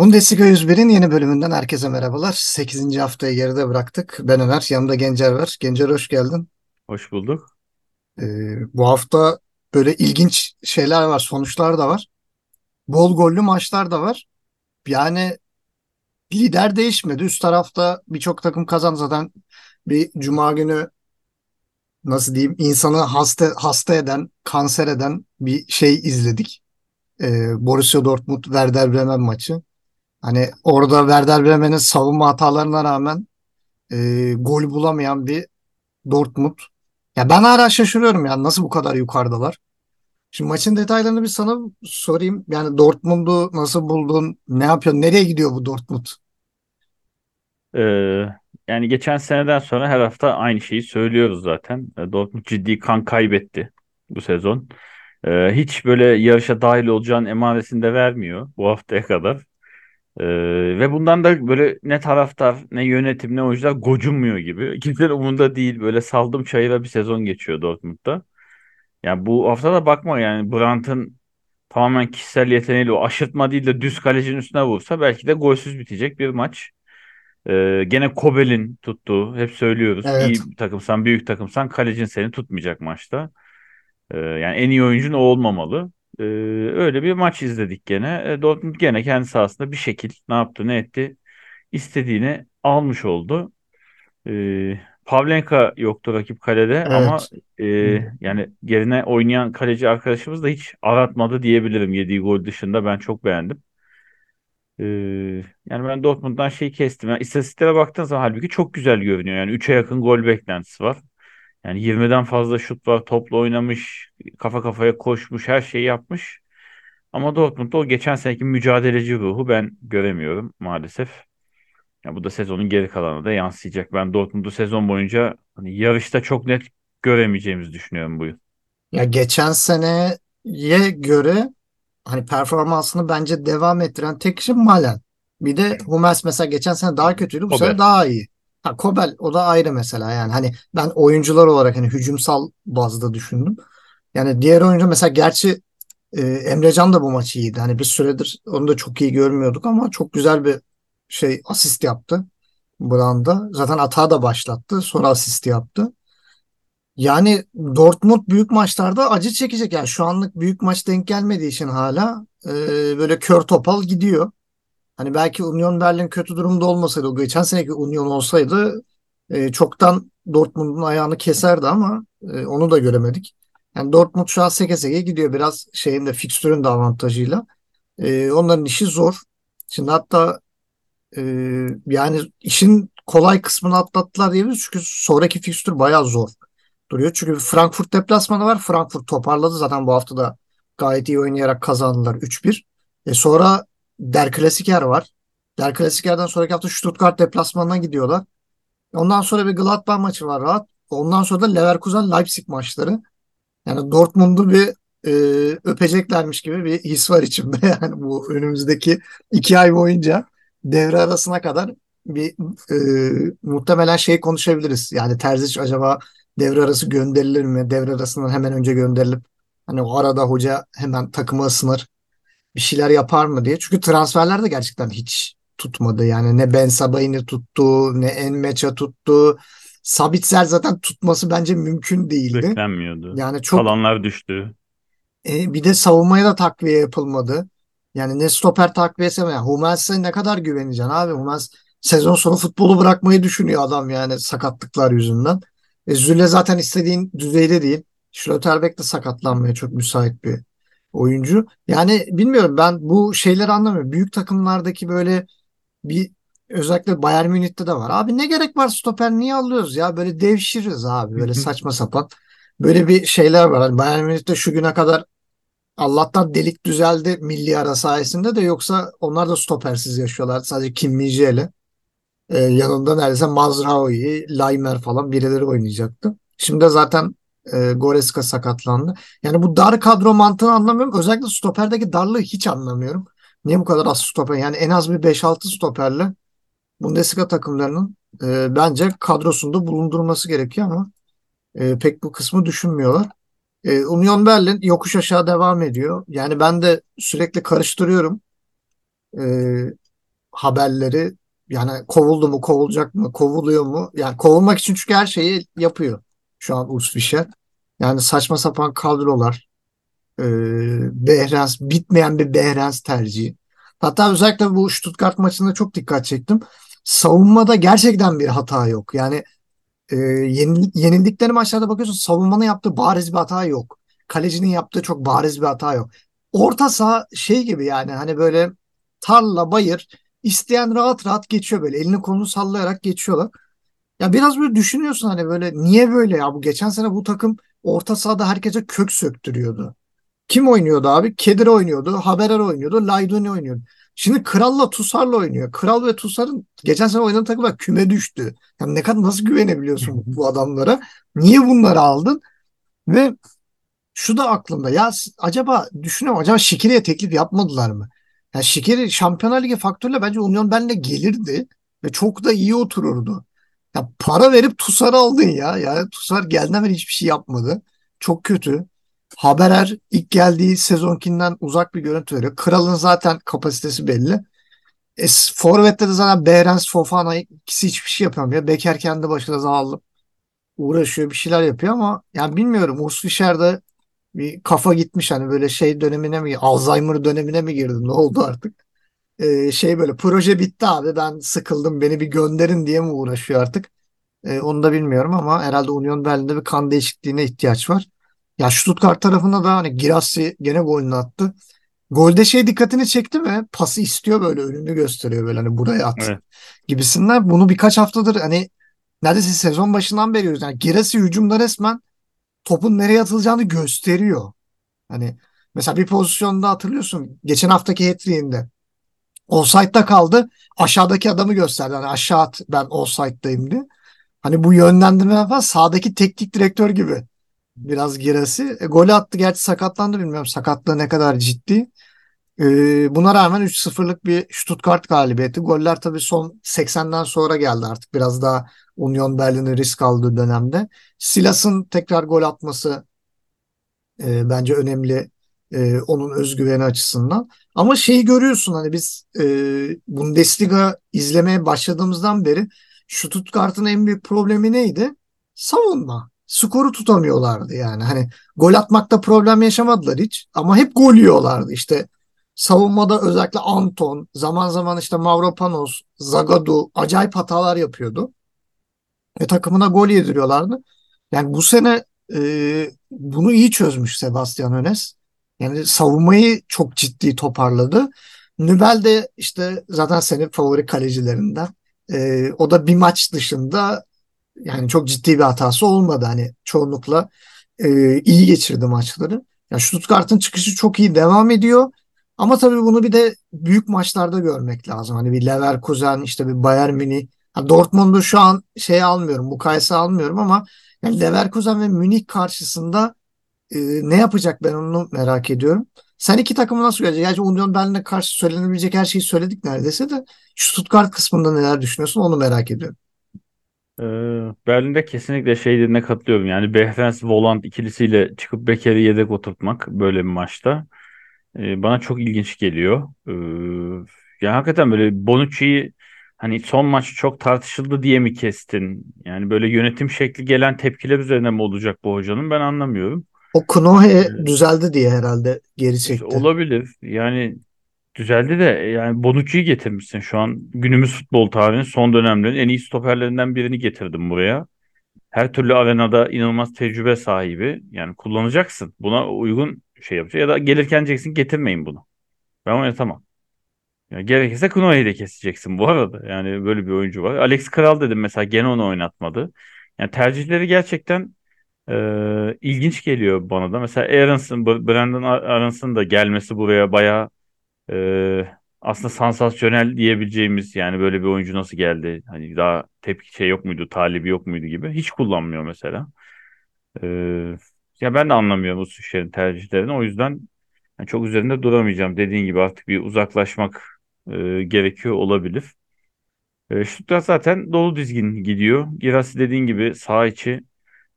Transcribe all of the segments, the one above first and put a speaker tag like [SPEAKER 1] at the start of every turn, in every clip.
[SPEAKER 1] Bundesliga 101'in yeni bölümünden herkese merhabalar. Sekizinci haftayı geride bıraktık. Ben Ömer, yanımda Gencer var. Gencer hoş geldin.
[SPEAKER 2] Hoş bulduk.
[SPEAKER 1] Ee, bu hafta böyle ilginç şeyler var, sonuçlar da var. Bol gollü maçlar da var. Yani lider değişmedi. Üst tarafta birçok takım kazandı zaten. Bir cuma günü nasıl diyeyim insanı hasta hasta eden, kanser eden bir şey izledik. Ee, Borussia Dortmund Werder Bremen maçı. Hani orada Werder Bremen'in savunma hatalarına rağmen e, gol bulamayan bir Dortmund. Ya ben hala şaşırıyorum ya nasıl bu kadar yukarıdalar. Şimdi maçın detaylarını bir sana sorayım. Yani Dortmund'u nasıl buldun? Ne yapıyor? Nereye gidiyor bu Dortmund?
[SPEAKER 2] Ee, yani geçen seneden sonra her hafta aynı şeyi söylüyoruz zaten. Ee, Dortmund ciddi kan kaybetti bu sezon. Ee, hiç böyle yarışa dahil olacağın emaresini de vermiyor bu haftaya kadar. Ee, ve bundan da böyle ne taraftar, ne yönetim, ne oyuncular gocunmuyor gibi. Kimsenin umurunda değil. Böyle saldım çayıra bir sezon geçiyor Dortmund'da. Yani bu hafta da bakma yani Brandt'ın tamamen kişisel yeteneğiyle o aşırtma değil de düz kalecinin üstüne vursa belki de golsüz bitecek bir maç. Ee, gene Kobel'in tuttuğu, hep söylüyoruz.
[SPEAKER 1] Evet.
[SPEAKER 2] İyi takımsan, büyük takımsan kalecin seni tutmayacak maçta. Ee, yani en iyi oyuncun o olmamalı. Ee, öyle bir maç izledik gene. E, Dortmund gene kendi sahasında bir şekil ne yaptı, ne etti, istediğini almış oldu. Ee, Pavlenka yoktu rakip kalede ama
[SPEAKER 1] Evet.
[SPEAKER 2] e, yani yerine oynayan kaleci arkadaşımız da hiç aratmadı diyebilirim. Yediği gol dışında ben çok beğendim. Ee, yani ben Dortmund'dan şey kestim. Yani istatistiklere baktığın zaman halbuki çok güzel görünüyor. Yani 3'e yakın gol beklentisi var. Yani 20'den fazla şut var. Topla oynamış, kafa kafaya koşmuş, her şeyi yapmış. Ama Dortmund'da o geçen seneki mücadeleci ruhu ben göremiyorum maalesef. Ya bu da sezonun geri kalanına da yansıyacak. Ben Dortmund'u sezon boyunca hani yarışta çok net göremeyeceğimizi düşünüyorum bu yıl.
[SPEAKER 1] Ya geçen seneye göre hani performansını bence devam ettiren tek kişi Malen. Bir de Hummels mesela geçen sene daha kötüydü, bu sene
[SPEAKER 2] Kobel.
[SPEAKER 1] daha iyi. Ha Kobel o da ayrı mesela yani hani ben oyuncular olarak hani hücumsal bazda düşündüm. Yani diğer oyuncu mesela gerçi e, Emrecan da bu maçı iyiydi. Hani bir süredir onu da çok iyi görmüyorduk ama çok güzel bir şey asist yaptı Brand'a. Zaten atağı da başlattı. Sonra asist yaptı. Yani Dortmund büyük maçlarda acı çekecek. Yani şu anlık büyük maç denk gelmediği için hala e, böyle kör topal gidiyor. Hani belki Union Berlin kötü durumda olmasaydı, geçen seneki Union olsaydı e, çoktan Dortmund'un ayağını keserdi ama e, onu da göremedik. Yani Dortmund şu an seke seke gidiyor biraz şeyin de fikstürün de avantajıyla. E, onların işi zor. Şimdi hatta e, yani işin kolay kısmını atlattılar diyebiliriz çünkü sonraki fikstür bayağı zor duruyor. Çünkü Frankfurt deplasmanı var. Frankfurt toparladı zaten bu hafta da gayet iyi oynayarak kazandılar 3-1. E sonra Der Klassiker var. Der Klassiker'den sonraki hafta Stuttgart deplasmanına gidiyorlar. Ondan sonra bir Gladbach maçı var rahat. Ondan sonra da Leverkusen Leipzig maçları. Yani Dortmund'u bir e, öpeceklermiş gibi bir his var içimde. Yani bu önümüzdeki iki ay boyunca devre arasına kadar bir e, muhtemelen şey konuşabiliriz. Yani Terzic acaba devre arası gönderilir mi? Devre arasından hemen önce gönderilip hani o arada hoca hemen takımı ısınır bir şeyler yapar mı diye. Çünkü transferler de gerçekten hiç tutmadı. Yani ne Ben Sabah'ını tuttu, ne Enmeç'e tuttu. Sabitzer zaten tutması bence mümkün değildi.
[SPEAKER 2] Beklenmiyordu.
[SPEAKER 1] Yani çok
[SPEAKER 2] Kalanlar düştü.
[SPEAKER 1] e, bir de savunmaya da takviye yapılmadı. Yani ne stoper takviyesi mi? Yani Hummels'e ne kadar güveneceksin abi? Hummels sezon sonu futbolu bırakmayı düşünüyor adam yani sakatlıklar yüzünden. E, Zülle zaten istediğin düzeyde değil. Schlotterbeck de sakatlanmaya çok müsait bir oyuncu. Yani bilmiyorum ben bu şeyleri anlamıyorum. Büyük takımlardaki böyle bir özellikle Bayern Münih'te de var. Abi ne gerek var stoper niye alıyoruz ya? Böyle devşiririz abi böyle saçma sapan. Böyle bir şeyler var. Hani Bayern Münih'te şu güne kadar Allah'tan delik düzeldi milli ara sayesinde de yoksa onlar da stopersiz yaşıyorlar. Sadece Kim Min-jae'yle. Ee, yanında neredeyse Mazraoui, Laimer falan birileri oynayacaktı. Şimdi de zaten e, Goretzka sakatlandı. Yani bu dar kadro mantığını anlamıyorum. Özellikle stoperdeki darlığı hiç anlamıyorum. Niye bu kadar az stoper? Yani en az bir beş altı stoperle Bundesliga takımlarının e, bence kadrosunda bulundurması gerekiyor ama e, pek bu kısmı düşünmüyorlar. E, Union Berlin yokuş aşağı devam ediyor. Yani ben de sürekli karıştırıyorum. E, haberleri yani kovuldu mu, kovulacak mı, kovuluyor mu? Yani kovulmak için çünkü her şeyi yapıyor şu an Urs Fischer. Yani saçma sapan kadrolar, e, Behrens, bitmeyen bir Behrens tercihi. Hatta özellikle bu Stuttgart maçında çok dikkat çektim. Savunmada gerçekten bir hata yok. Yani e, yenil- yenildikleri maçlarda bakıyorsun savunmanın yaptığı bariz bir hata yok. Kalecinin yaptığı çok bariz bir hata yok. Orta saha şey gibi yani hani böyle tarla, bayır isteyen rahat rahat geçiyor böyle. Elini kolunu sallayarak geçiyorlar. Ya biraz böyle düşünüyorsun hani böyle niye böyle ya bu geçen sene bu takım orta sahada herkese kök söktürüyordu. Kim oynuyordu abi? Kedir oynuyordu, Haberer oynuyordu, Layduni oynuyordu. Şimdi Kral'la Tusar'la oynuyor. Kral ve Tusar'ın geçen sene oynadığı takımlar küme düştü. Yani ne kadar nasıl güvenebiliyorsun bu adamlara? Niye bunları aldın? Ve şu da aklımda. Ya acaba düşünüyorum acaba Şikiri'ye teklif yapmadılar mı? Ya Şikiri Şampiyonlar Ligi faktörüyle bence Union Berlin'e gelirdi ve çok da iyi otururdu. Ya para verip Tusar'ı aldın ya. Ya Tusar geldiğinden beri hiçbir şey yapmadı. Çok kötü. Haberer ilk geldiği sezonkinden uzak bir görüntü veriyor. Kral'ın zaten kapasitesi belli. E, Forvet'te de zaten Behrens, Fofana ikisi hiçbir şey yapamıyor. Beker kendi başına zavallı uğraşıyor bir şeyler yapıyor ama yani bilmiyorum Urs Fischer'de bir kafa gitmiş hani böyle şey dönemine mi Alzheimer dönemine mi girdi ne oldu artık? Ee, şey böyle proje bitti abi ben sıkıldım beni bir gönderin diye mi uğraşıyor artık? Ee, onu da bilmiyorum ama herhalde Union Berlin'de bir kan değişikliğine ihtiyaç var. Ya Stuttgart tarafında da hani Girassi gene golünü attı. Golde şey dikkatini çekti mi? Pası istiyor böyle önünü gösteriyor böyle hani buraya at
[SPEAKER 2] Evet.
[SPEAKER 1] gibisinden. Bunu birkaç haftadır hani neredeyse sezon başından beri. Yani Girassi hücumda resmen topun nereye atılacağını gösteriyor. Hani mesela bir pozisyonda hatırlıyorsun geçen haftaki hat-trick'inde offside'da kaldı. Aşağıdaki adamı gösterdi. Hani aşağı at ben offside'dayım diye. Hani bu yönlendirme falan sağdaki teknik direktör gibi biraz giresi. E, golü attı gerçi sakatlandı bilmiyorum sakatlığı ne kadar ciddi. E, buna rağmen 3-0'lık bir Stuttgart galibiyeti. Goller tabii son 80'den sonra geldi artık biraz daha Union Berlin'in risk aldığı dönemde. Silas'ın tekrar gol atması e, bence önemli e, onun özgüveni açısından. Ama şeyi görüyorsun hani biz e, Bundesliga izlemeye başladığımızdan beri Stuttgart'ın en büyük problemi neydi? Savunma. Skoru tutamıyorlardı yani. Hani gol atmakta problem yaşamadılar hiç ama hep gol yiyorlardı. İşte savunmada özellikle Anton, zaman zaman işte Mavropanos, Zagadou acayip hatalar yapıyordu. Ve takımına gol yediriyorlardı. Yani bu sene e, bunu iyi çözmüş Sebastian Hoeneß. Yani savunmayı çok ciddi toparladı. Nübel de işte zaten senin favori kalecilerinden. E, o da bir maç dışında yani çok ciddi bir hatası olmadı. Hani çoğunlukla e, iyi geçirdi maçları. Ya Stuttgart'ın çıkışı çok iyi devam ediyor. Ama tabii bunu bir de büyük maçlarda görmek lazım. Hani bir Leverkusen, işte bir Bayern Münih. Ha, Dortmund'u şu an şey almıyorum, mukayese almıyorum ama yani Leverkusen ve Münih karşısında e, ne yapacak ben onu merak ediyorum. Sen iki takımı nasıl göreceksin? Gerçi Union Berlin'e karşı söylenebilecek her şeyi söyledik neredeyse de. Şu Stuttgart kısmında neler düşünüyorsun onu merak ediyorum.
[SPEAKER 2] Ee, Berlin'de kesinlikle şey dediğine katılıyorum. Yani Behrens Volant ikilisiyle çıkıp Beker'i yedek oturtmak böyle bir maçta e, bana çok ilginç geliyor. Ee, ya hakikaten böyle Bonucci'yi hani son maç çok tartışıldı diye mi kestin? Yani böyle yönetim şekli gelen tepkiler üzerine mi olacak bu hocanın ben anlamıyorum.
[SPEAKER 1] O Knohe düzeldi diye herhalde geri çekti.
[SPEAKER 2] olabilir. Yani düzeldi de yani Bonucci'yi getirmişsin şu an. Günümüz futbol tarihinin son dönemlerin en iyi stoperlerinden birini getirdim buraya. Her türlü arenada inanılmaz tecrübe sahibi. Yani kullanacaksın. Buna uygun şey yapacaksın. Ya da gelirken diyeceksin getirmeyin bunu. Ben oynatamam. Ya gerekirse Knoe'yi de keseceksin bu arada. Yani böyle bir oyuncu var. Alex Kral dedim mesela gene onu oynatmadı. Yani tercihleri gerçekten e, ilginç geliyor bana da. Mesela Aarons'ın, Brandon Aarons'ın da gelmesi buraya bayağı e, aslında sansasyonel diyebileceğimiz yani böyle bir oyuncu nasıl geldi? Hani daha tepki şey yok muydu, talibi yok muydu gibi. Hiç kullanmıyor mesela. E, ya ben de anlamıyorum bu Suşer'in tercihlerini. O yüzden yani çok üzerinde duramayacağım. Dediğin gibi artık bir uzaklaşmak e, gerekiyor olabilir. E, Stuttgart zaten dolu dizgin gidiyor. Girassi dediğin gibi sağ içi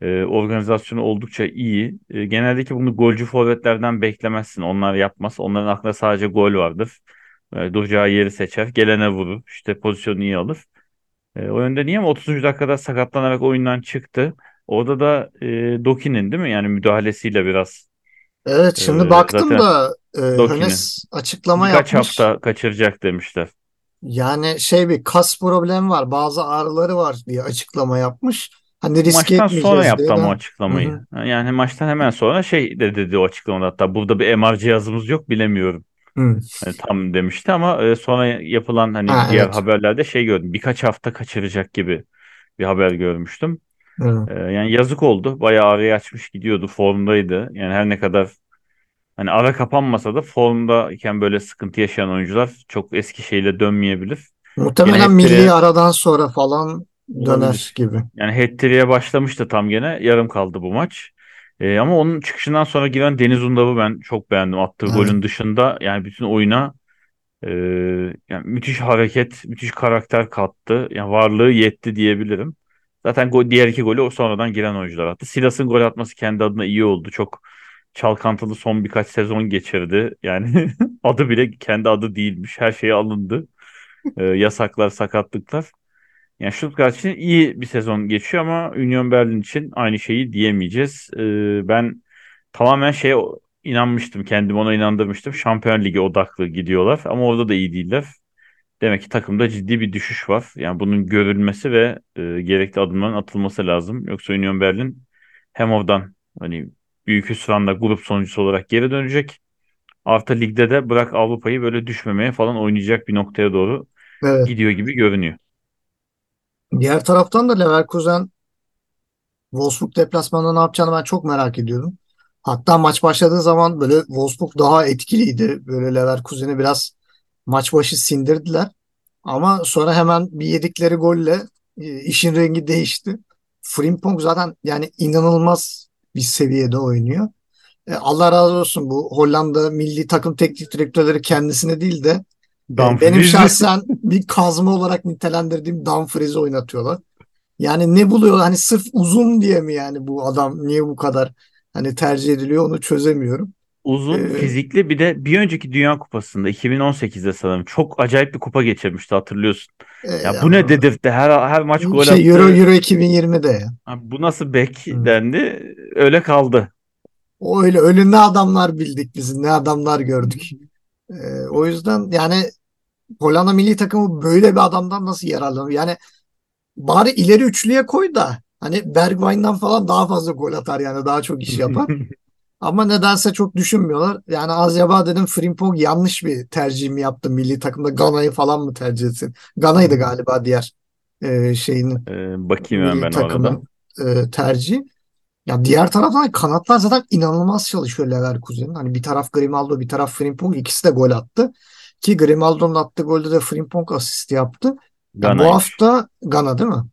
[SPEAKER 2] e, organizasyonu oldukça iyi. E, geneldeki bunu golcü forvetlerden beklemezsin. Onlar yapmaz. Onların aklında sadece gol vardır. E, duracağı yeri seçer. Gelene vurur. İşte pozisyonu iyi alır. E, o yönde niye ama 30. dakikada sakatlanarak oyundan çıktı. Orada da e, Doki'nin değil mi? Yani müdahalesiyle biraz
[SPEAKER 1] Evet
[SPEAKER 2] e,
[SPEAKER 1] şimdi baktım
[SPEAKER 2] zaten
[SPEAKER 1] da e, Hönes açıklama
[SPEAKER 2] birkaç
[SPEAKER 1] yapmış.
[SPEAKER 2] hafta kaçıracak demişler.
[SPEAKER 1] Yani şey bir kas problemi var, bazı ağrıları var diye açıklama yapmış. Hani riske
[SPEAKER 2] Maçtan sonra yaptı ama açıklamayı.
[SPEAKER 1] hı.
[SPEAKER 2] Yani maçtan hemen sonra şey de dedi o açıklamada hatta burada bir MR cihazımız yok bilemiyorum.
[SPEAKER 1] Hı.
[SPEAKER 2] Hani tam demişti ama e, sonra yapılan hani
[SPEAKER 1] Ha
[SPEAKER 2] diğer
[SPEAKER 1] evet.
[SPEAKER 2] haberlerde şey gördüm. Birkaç hafta kaçıracak gibi bir haber görmüştüm.
[SPEAKER 1] Hı.
[SPEAKER 2] E, yani yazık oldu. Bayağı arayı açmış gidiyordu. Formdaydı. Yani her ne kadar hani ara kapanmasa da formdayken böyle sıkıntı yaşayan oyuncular çok eski şeyle dönmeyebilir.
[SPEAKER 1] Muhtemelen milli
[SPEAKER 2] hat-trick'e
[SPEAKER 1] aradan sonra falan döner gibi.
[SPEAKER 2] Yani hat-trick'e başlamıştı tam gene. Yarım kaldı bu maç. E, ama onun çıkışından sonra giren Deniz Undav'ı ben çok beğendim. Attığı
[SPEAKER 1] Evet.
[SPEAKER 2] golün dışında yani bütün oyuna Ee, yani müthiş hareket, müthiş karakter kattı. Yani varlığı yetti diyebilirim. Zaten gol, diğer iki golü o sonradan giren oyuncular attı. Silas'ın gol atması kendi adına iyi oldu. Çok çalkantılı son birkaç sezon geçirdi. Yani adı bile kendi adı değilmiş. Her şey alındı. Ee, yasaklar, sakatlıklar. Yani Stuttgart için iyi bir sezon geçiyor ama Union Berlin için aynı şeyi diyemeyeceğiz. Ee, ben tamamen şeye inanmıştım. Kendimi ona inandırmıştım. Şampiyon Ligi odaklı gidiyorlar ama orada da iyi değiller. Demek ki takımda ciddi bir düşüş var. Yani bunun görülmesi ve e, gerekli adımların atılması lazım. Yoksa Union Berlin hem oradan hani büyük hüsranla grup sonuncusu olarak geri dönecek. Artı ligde de bırak Avrupa'yı böyle düşmemeye falan oynayacak bir noktaya doğru
[SPEAKER 1] Evet.
[SPEAKER 2] gidiyor gibi görünüyor.
[SPEAKER 1] Diğer taraftan da Leverkusen Wolfsburg deplasmanında ne yapacağını ben çok merak ediyorum. Hatta maç başladığı zaman böyle Wolfsburg daha etkiliydi. Böyle Leverkusen'i biraz maç başı sindirdiler. Ama sonra hemen bir yedikleri golle e, işin rengi değişti. Frimpong zaten yani inanılmaz bir seviyede oynuyor. E, Allah razı olsun bu Hollanda milli takım teknik direktörleri kendisine değil de e, benim
[SPEAKER 2] Dumfries
[SPEAKER 1] şahsen bir kazma olarak nitelendirdiğim Dumfries'i oynatıyorlar. Yani ne buluyor? Hani sırf uzun diye mi yani bu adam niye bu kadar hani tercih ediliyor onu çözemiyorum.
[SPEAKER 2] uzun,
[SPEAKER 1] Ee,
[SPEAKER 2] fizikli bir de bir önceki Dünya Kupası'nda 2018'de sanırım çok acayip bir kupa geçirmişti hatırlıyorsun.
[SPEAKER 1] e,
[SPEAKER 2] Ya bu ne dedirtti her her maç gol
[SPEAKER 1] şey Euro
[SPEAKER 2] attı.
[SPEAKER 1] Euro 2020'de ya.
[SPEAKER 2] Ha, bu nasıl bek
[SPEAKER 1] Hı.
[SPEAKER 2] dendi öyle kaldı.
[SPEAKER 1] O öyle öyle ne adamlar bildik biz ne adamlar gördük. Ee, o yüzden yani Hollanda milli takımı böyle bir adamdan nasıl yararlanır? Yani bari ileri üçlüye koy da hani Bergwijn'dan falan daha fazla gol atar yani daha çok iş yapar. Ama nedense çok düşünmüyorlar. Yani az yaba dedim Frimpong yanlış bir tercih mi yaptı milli takımda Gana'yı falan mı tercih etsin? Gana'ydı galiba diğer e, şeyinin
[SPEAKER 2] Ee, bakayım hemen ben o arada.
[SPEAKER 1] takımın e, tercihi. Ya diğer taraftan kanatlar zaten inanılmaz çalışıyor Leverkusen'in. Hani bir taraf Grimaldo bir taraf Frimpong ikisi de gol attı. Ki Grimaldo'nun attığı golde de Frimpong asist yaptı. Ya bu hafta Gana değil mi?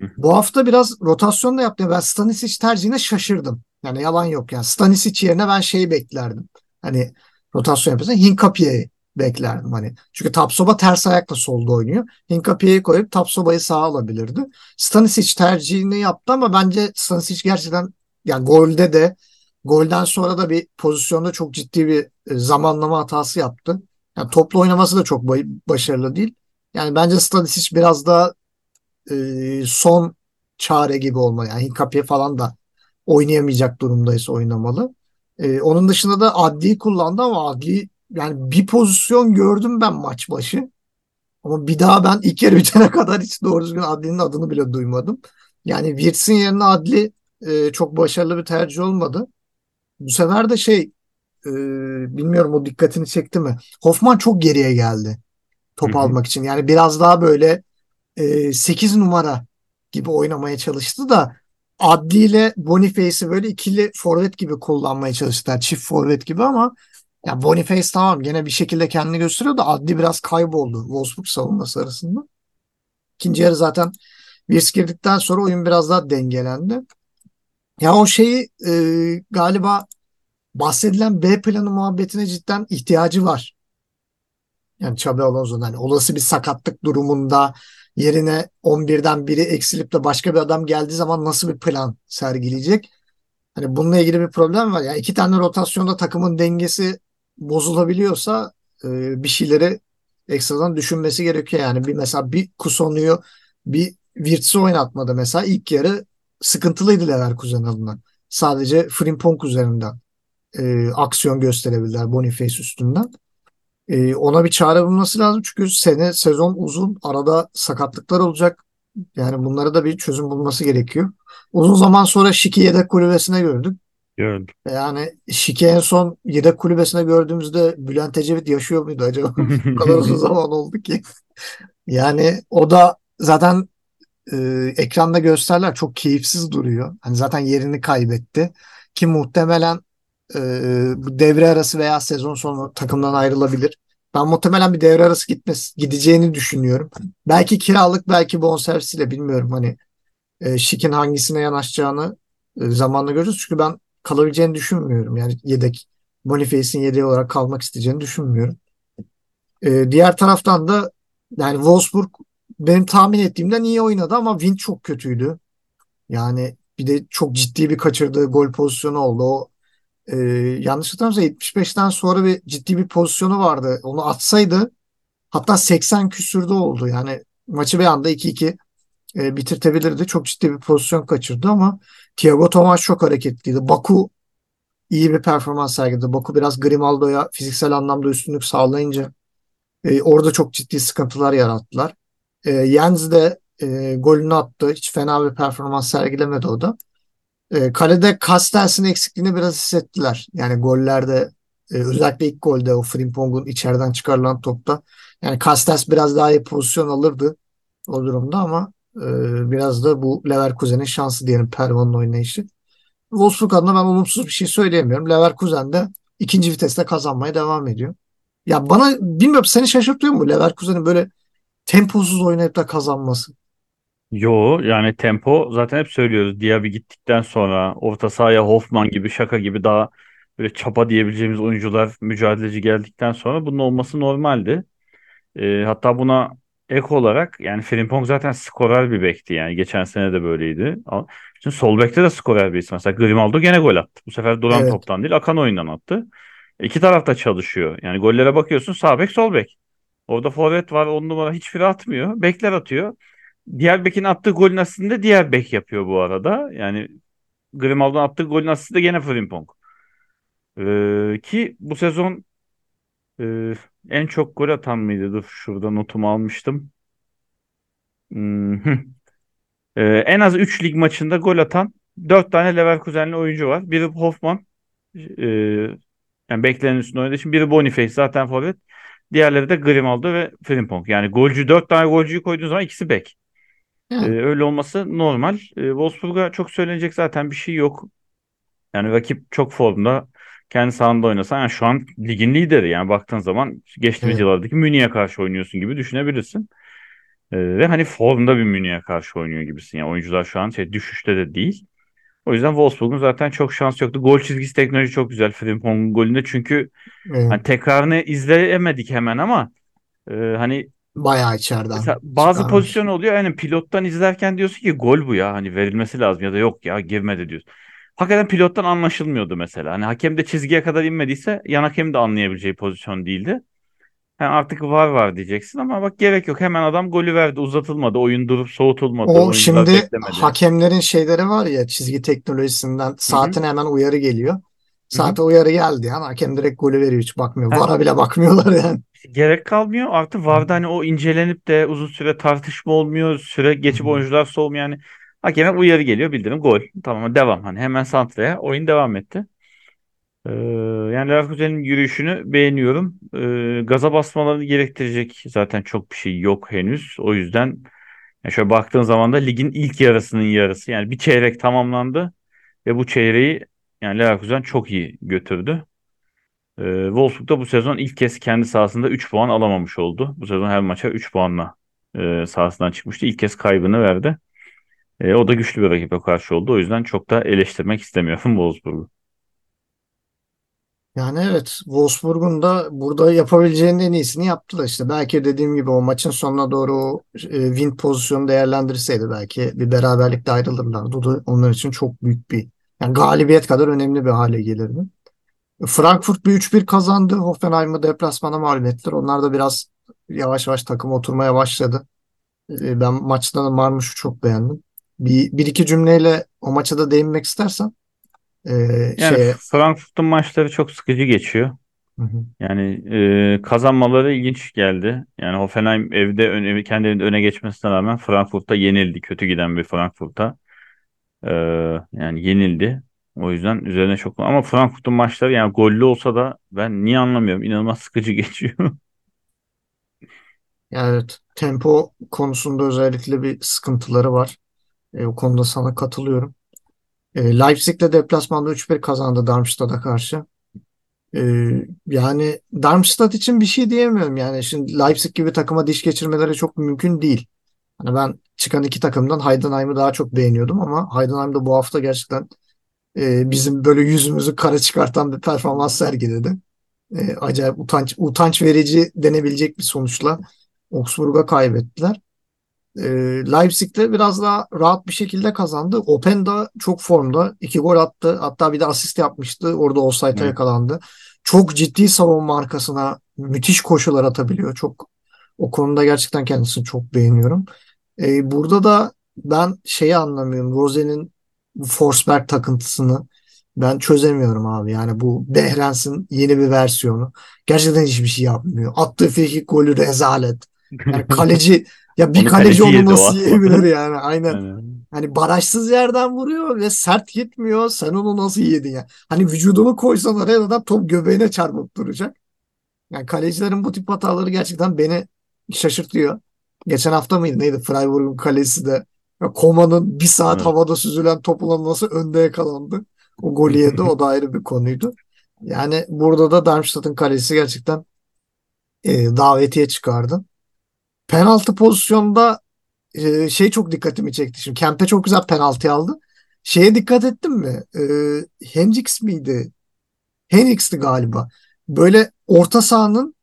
[SPEAKER 2] Hı.
[SPEAKER 1] Bu hafta biraz rotasyon da yaptı. Ben Stanisic tercihine şaşırdım. Yani yalan yok yani. Stanisic yerine ben şeyi beklerdim. Hani rotasyon yapıyorsa Hinkapie'yi beklerdim hani. Çünkü Tapsoba ters ayakla solda oynuyor. Hinkapie'yi koyup Tapsoba'yı sağa alabilirdi. Stanisic tercihini yaptı ama bence Stanisic gerçekten yani golde de golden sonra da bir pozisyonda çok ciddi bir e, zamanlama hatası yaptı. Yani toplu oynaması da çok başarılı değil. Yani bence Stanisic biraz daha e, son çare gibi olmalı. Yani Hinkapie falan da oynayamayacak durumdaysa oynamalı. E, onun dışında da Adli'yi kullandı ama Adli yani bir pozisyon gördüm ben maç başı. Ama bir daha ben ilk yarı bitene kadar hiç doğru düzgün Adli'nin adını bile duymadım. Yani Wirtz'in yerine Adli e, çok başarılı bir tercih olmadı. Bu sefer de şey e, bilmiyorum o dikkatini çekti mi? Hoffman çok geriye geldi top
[SPEAKER 2] hı.
[SPEAKER 1] almak için. Yani biraz daha böyle e, 8 numara gibi oynamaya çalıştı da Adli ile Boniface'i böyle ikili forvet gibi kullanmaya çalıştılar. Çift forvet gibi ama ya Boniface tamam gene bir şekilde kendini gösteriyor da Adli biraz kayboldu Wolfsburg savunması arasında. İkinci yarı zaten Wirtz girdikten sonra oyun biraz daha dengelendi. Ya o şeyi e, galiba bahsedilen B planı muhabbetine cidden ihtiyacı var. Yani Xabi Alonso'nun hani olası bir sakatlık durumunda yerine 11'den biri eksilip de başka bir adam geldiği zaman nasıl bir plan sergileyecek? Hani bununla ilgili bir problem var. Yani iki tane rotasyonda takımın dengesi bozulabiliyorsa e, bir şeyleri ekstradan düşünmesi gerekiyor. Yani bir mesela bir Kusonlu'yu bir Wirtz'i oynatmadı mesela ilk yarı sıkıntılıydı Leverkusen adına. Sadece Frimpong üzerinden e, aksiyon gösterebilirler Boniface üstünden. E, ona bir çare bulması lazım çünkü sene sezon uzun arada sakatlıklar olacak. Yani bunlara da bir çözüm bulması gerekiyor. Uzun zaman sonra Şiki yedek kulübesine gördük.
[SPEAKER 2] Gördüm.
[SPEAKER 1] Yani Şiki en son yedek kulübesine gördüğümüzde Bülent Ecevit yaşıyor muydu acaba? Bu kadar uzun zaman oldu ki. Yani o da zaten e, ekranda gösterler çok keyifsiz duruyor. Hani zaten yerini kaybetti. Ki muhtemelen e, devre arası veya sezon sonu takımdan ayrılabilir. Ben muhtemelen bir devre arası gitmesi, gideceğini düşünüyorum. Belki kiralık belki bonservisiyle bilmiyorum hani e, Şik'in hangisine yanaşacağını e, zamanla görürüz. Çünkü ben kalabileceğini düşünmüyorum. Yani yedek Boniface'in yedeği olarak kalmak isteyeceğini düşünmüyorum. E, diğer taraftan da yani Wolfsburg benim tahmin ettiğimden iyi oynadı ama Wind çok kötüydü. Yani bir de çok ciddi bir kaçırdığı gol pozisyonu oldu. O e, yanlış hatırlamıyorsam 75'ten sonra bir ciddi bir pozisyonu vardı. Onu atsaydı hatta 80 küsürde oldu. Yani maçı bir anda 2-2 e, bitirtebilirdi. Çok ciddi bir pozisyon kaçırdı ama Thiago Tomas çok hareketliydi. Baku iyi bir performans sergiledi. Baku biraz Grimaldo'ya fiziksel anlamda üstünlük sağlayınca e, orada çok ciddi sıkıntılar yarattılar. E, Jens de e, golünü attı. Hiç fena bir performans sergilemedi o da. E, kalede Castells'in eksikliğini biraz hissettiler. Yani gollerde e, özellikle ilk golde o Frimpong'un içeriden çıkarılan topta. Yani Castells biraz daha iyi pozisyon alırdı o durumda ama e, biraz da bu Leverkusen'in şansı diyelim Pervan'ın oynayışı. Wolfsburg adına ben olumsuz bir şey söyleyemiyorum. Leverkusen de ikinci viteste kazanmaya devam ediyor. Ya bana bilmiyorum seni şaşırtıyor mu Leverkusen'in böyle temposuz oynayıp da kazanması?
[SPEAKER 2] Yo yani tempo zaten hep söylüyoruz. Diaby gittikten sonra orta sahaya Hoffman gibi şaka gibi daha böyle çapa diyebileceğimiz oyuncular mücadeleci geldikten sonra bunun olması normaldi. Ee, hatta buna ek olarak yani Frimpong zaten skorer bir bekti yani geçen sene de böyleydi. Şimdi sol bekte de skorer bir isim. Mesela Grimaldo gene gol attı. Bu sefer duran
[SPEAKER 1] Evet.
[SPEAKER 2] toptan değil akan oyundan attı. İki tarafta çalışıyor. Yani gollere bakıyorsun sağ bek sol bek. Orada forvet var on numara hiçbiri atmıyor. Bekler atıyor. Diğer bekin attığı golün de diğer bek yapıyor bu arada. Yani Grimaldo'nun attığı golün de gene Frimpong. Ee, ki bu sezon e, en çok gol atan mıydı? Dur şurada notumu almıştım. Hmm. Ee, en az 3 lig maçında gol atan 4 tane Leverkusenli oyuncu var. Biri Hoffman. e, yani beklenenin üstünde oynadığı için. Biri Boniface zaten forvet. Diğerleri de Grimaldo ve Frimpong. Yani golcü 4 tane golcüyü koyduğun zaman ikisi bek. Ee, öyle olması normal. Ee, Wolfsburg'a çok söylenecek zaten bir şey yok. Yani rakip çok formda. Kendi sahanda oynasan yani şu an ligin lideri. Yani baktığın zaman geçtiğimiz
[SPEAKER 1] evet.
[SPEAKER 2] yıllardaki Münih'e karşı oynuyorsun gibi düşünebilirsin. Ee, ve hani formda bir Münih'e karşı oynuyor gibisin. Yani oyuncular şu an şey düşüşte de değil. O yüzden Wolfsburg'un zaten çok şans yoktu. Gol çizgisi teknoloji çok güzel Frimpong'un golünde. Çünkü
[SPEAKER 1] Evet.
[SPEAKER 2] hani tekrarını izleyemedik hemen ama e, hani
[SPEAKER 1] Bayağı içeriden
[SPEAKER 2] Mesela bazı
[SPEAKER 1] çıkarmış.
[SPEAKER 2] pozisyon oluyor yani pilottan izlerken diyorsun ki gol bu ya hani verilmesi lazım ya da yok ya girmedi diyorsun. Hakikaten pilottan anlaşılmıyordu mesela. Hani hakem de çizgiye kadar inmediyse yan hakem de anlayabileceği pozisyon değildi. Yani artık var var diyeceksin ama bak gerek yok. Hemen adam golü verdi. Uzatılmadı. Oyun durup soğutulmadı.
[SPEAKER 1] O şimdi
[SPEAKER 2] beklemedi.
[SPEAKER 1] hakemlerin şeyleri var ya çizgi teknolojisinden saatine hemen uyarı geliyor. Saate uyarı geldi yani hakem direkt golü veriyor hiç bakmıyor. VAR'a bile bakmıyorlar yani.
[SPEAKER 2] gerek kalmıyor. Artık VAR'da hani o incelenip de uzun süre tartışma olmuyor. Süre geçip oyuncular soğumuyor. Yani hakeme uyarı geliyor. Bildirim gol. Tamam devam. Hani hemen santraya oyun devam etti. Ee, yani Leverkusen'in yürüyüşünü beğeniyorum. Ee, gaza basmalarını gerektirecek zaten çok bir şey yok henüz. O yüzden yani şöyle baktığın zaman da ligin ilk yarısının yarısı. Yani bir çeyrek tamamlandı ve bu çeyreği yani Leverkusen çok iyi götürdü. Ee, Wolfsburg da bu sezon ilk kez kendi sahasında 3 puan alamamış oldu. Bu sezon her maça 3 puanla e, sahasından çıkmıştı. İlk kez kaybını verdi. E, o da güçlü bir rakibe karşı oldu. O yüzden çok da eleştirmek istemiyorum Wolfsburg'u.
[SPEAKER 1] Yani evet Wolfsburg'un da burada yapabileceğinin en iyisini yaptılar işte. Belki dediğim gibi o maçın sonuna doğru e, win pozisyonu değerlendirseydi belki bir beraberlikle ayrılırlardı. O da onlar için çok büyük bir yani galibiyet kadar önemli bir hale gelirdi. Frankfurt bir 3-1 kazandı. Hoffenheim'ı deplasmana mağlup ettiler. Onlar da biraz yavaş yavaş takım oturmaya başladı. E, ben maçta da Marmuş'u çok beğendim. Bir, bir iki cümleyle o maça da değinmek istersen e,
[SPEAKER 2] Yani
[SPEAKER 1] şeye
[SPEAKER 2] Frankfurt'un maçları çok sıkıcı geçiyor.
[SPEAKER 1] Hı hı.
[SPEAKER 2] Yani e, kazanmaları ilginç geldi. Yani Hoffenheim evde öne, kendi evinde öne geçmesine rağmen Frankfurt'ta yenildi. Kötü giden bir Frankfurt'a. E, yani yenildi. O yüzden üzerine çok ama Frankfurt'un maçları yani gollü olsa da ben niye anlamıyorum. İnanılmaz sıkıcı geçiyor.
[SPEAKER 1] yani evet, tempo konusunda özellikle bir sıkıntıları var. E, o konuda sana katılıyorum. E, Leipzig'le deplasmanda 3-1 kazandı Darmstadt'a karşı. Ee, yani Darmstadt için bir şey diyemiyorum yani. Şimdi Leipzig gibi takıma diş geçirmeleri çok mümkün değil. Hani ben çıkan iki takımdan Heidenheim'i daha çok beğeniyordum ama Heidenheim de bu hafta gerçekten e, bizim böyle yüzümüzü kara çıkartan bir performans sergiledi. E, acayip utanç utanç verici denebilecek bir sonuçla Augsburg'a kaybettiler. E, Leipzig de biraz daha rahat bir şekilde kazandı. Openda çok formda. iki gol attı. Hatta bir de asist yapmıştı. Orada offside'a
[SPEAKER 2] Evet.
[SPEAKER 1] yakalandı. Çok ciddi savunma arkasına müthiş koşular atabiliyor. Çok o konuda gerçekten kendisini çok beğeniyorum. E, burada da ben şeyi anlamıyorum. Rose'nin Forsberg takıntısını ben çözemiyorum abi. Yani bu Behrens'in yeni bir versiyonu. Gerçekten hiçbir şey yapmıyor. Attığı frikik golü rezalet. Yani kaleci ya bir
[SPEAKER 2] Onu
[SPEAKER 1] kaleci onu nasıl yiyebilir yani? Aynen.
[SPEAKER 2] Yani,
[SPEAKER 1] Hani barajsız yerden vuruyor ve sert gitmiyor. Sen onu nasıl yedin ya? Hani vücudunu koysan oraya da top göbeğine çarpıp duracak. Yani kalecilerin bu tip hataları gerçekten beni şaşırtıyor. Geçen hafta mıydı neydi? Freiburg'un kalesi de Koma'nın bir saat
[SPEAKER 2] evet.
[SPEAKER 1] havada süzülen topla nasıl önde yakalandı. O golü yedi. O da ayrı bir konuydu. Yani burada da Darmstadt'ın kalesi gerçekten e, davetiye çıkardı. Penaltı pozisyonda e, şey çok dikkatimi çekti. Şimdi Kempe çok güzel penaltı aldı. Şeye dikkat ettin mi? E, Hendricks miydi? Henriks'ti galiba. Böyle orta sahanın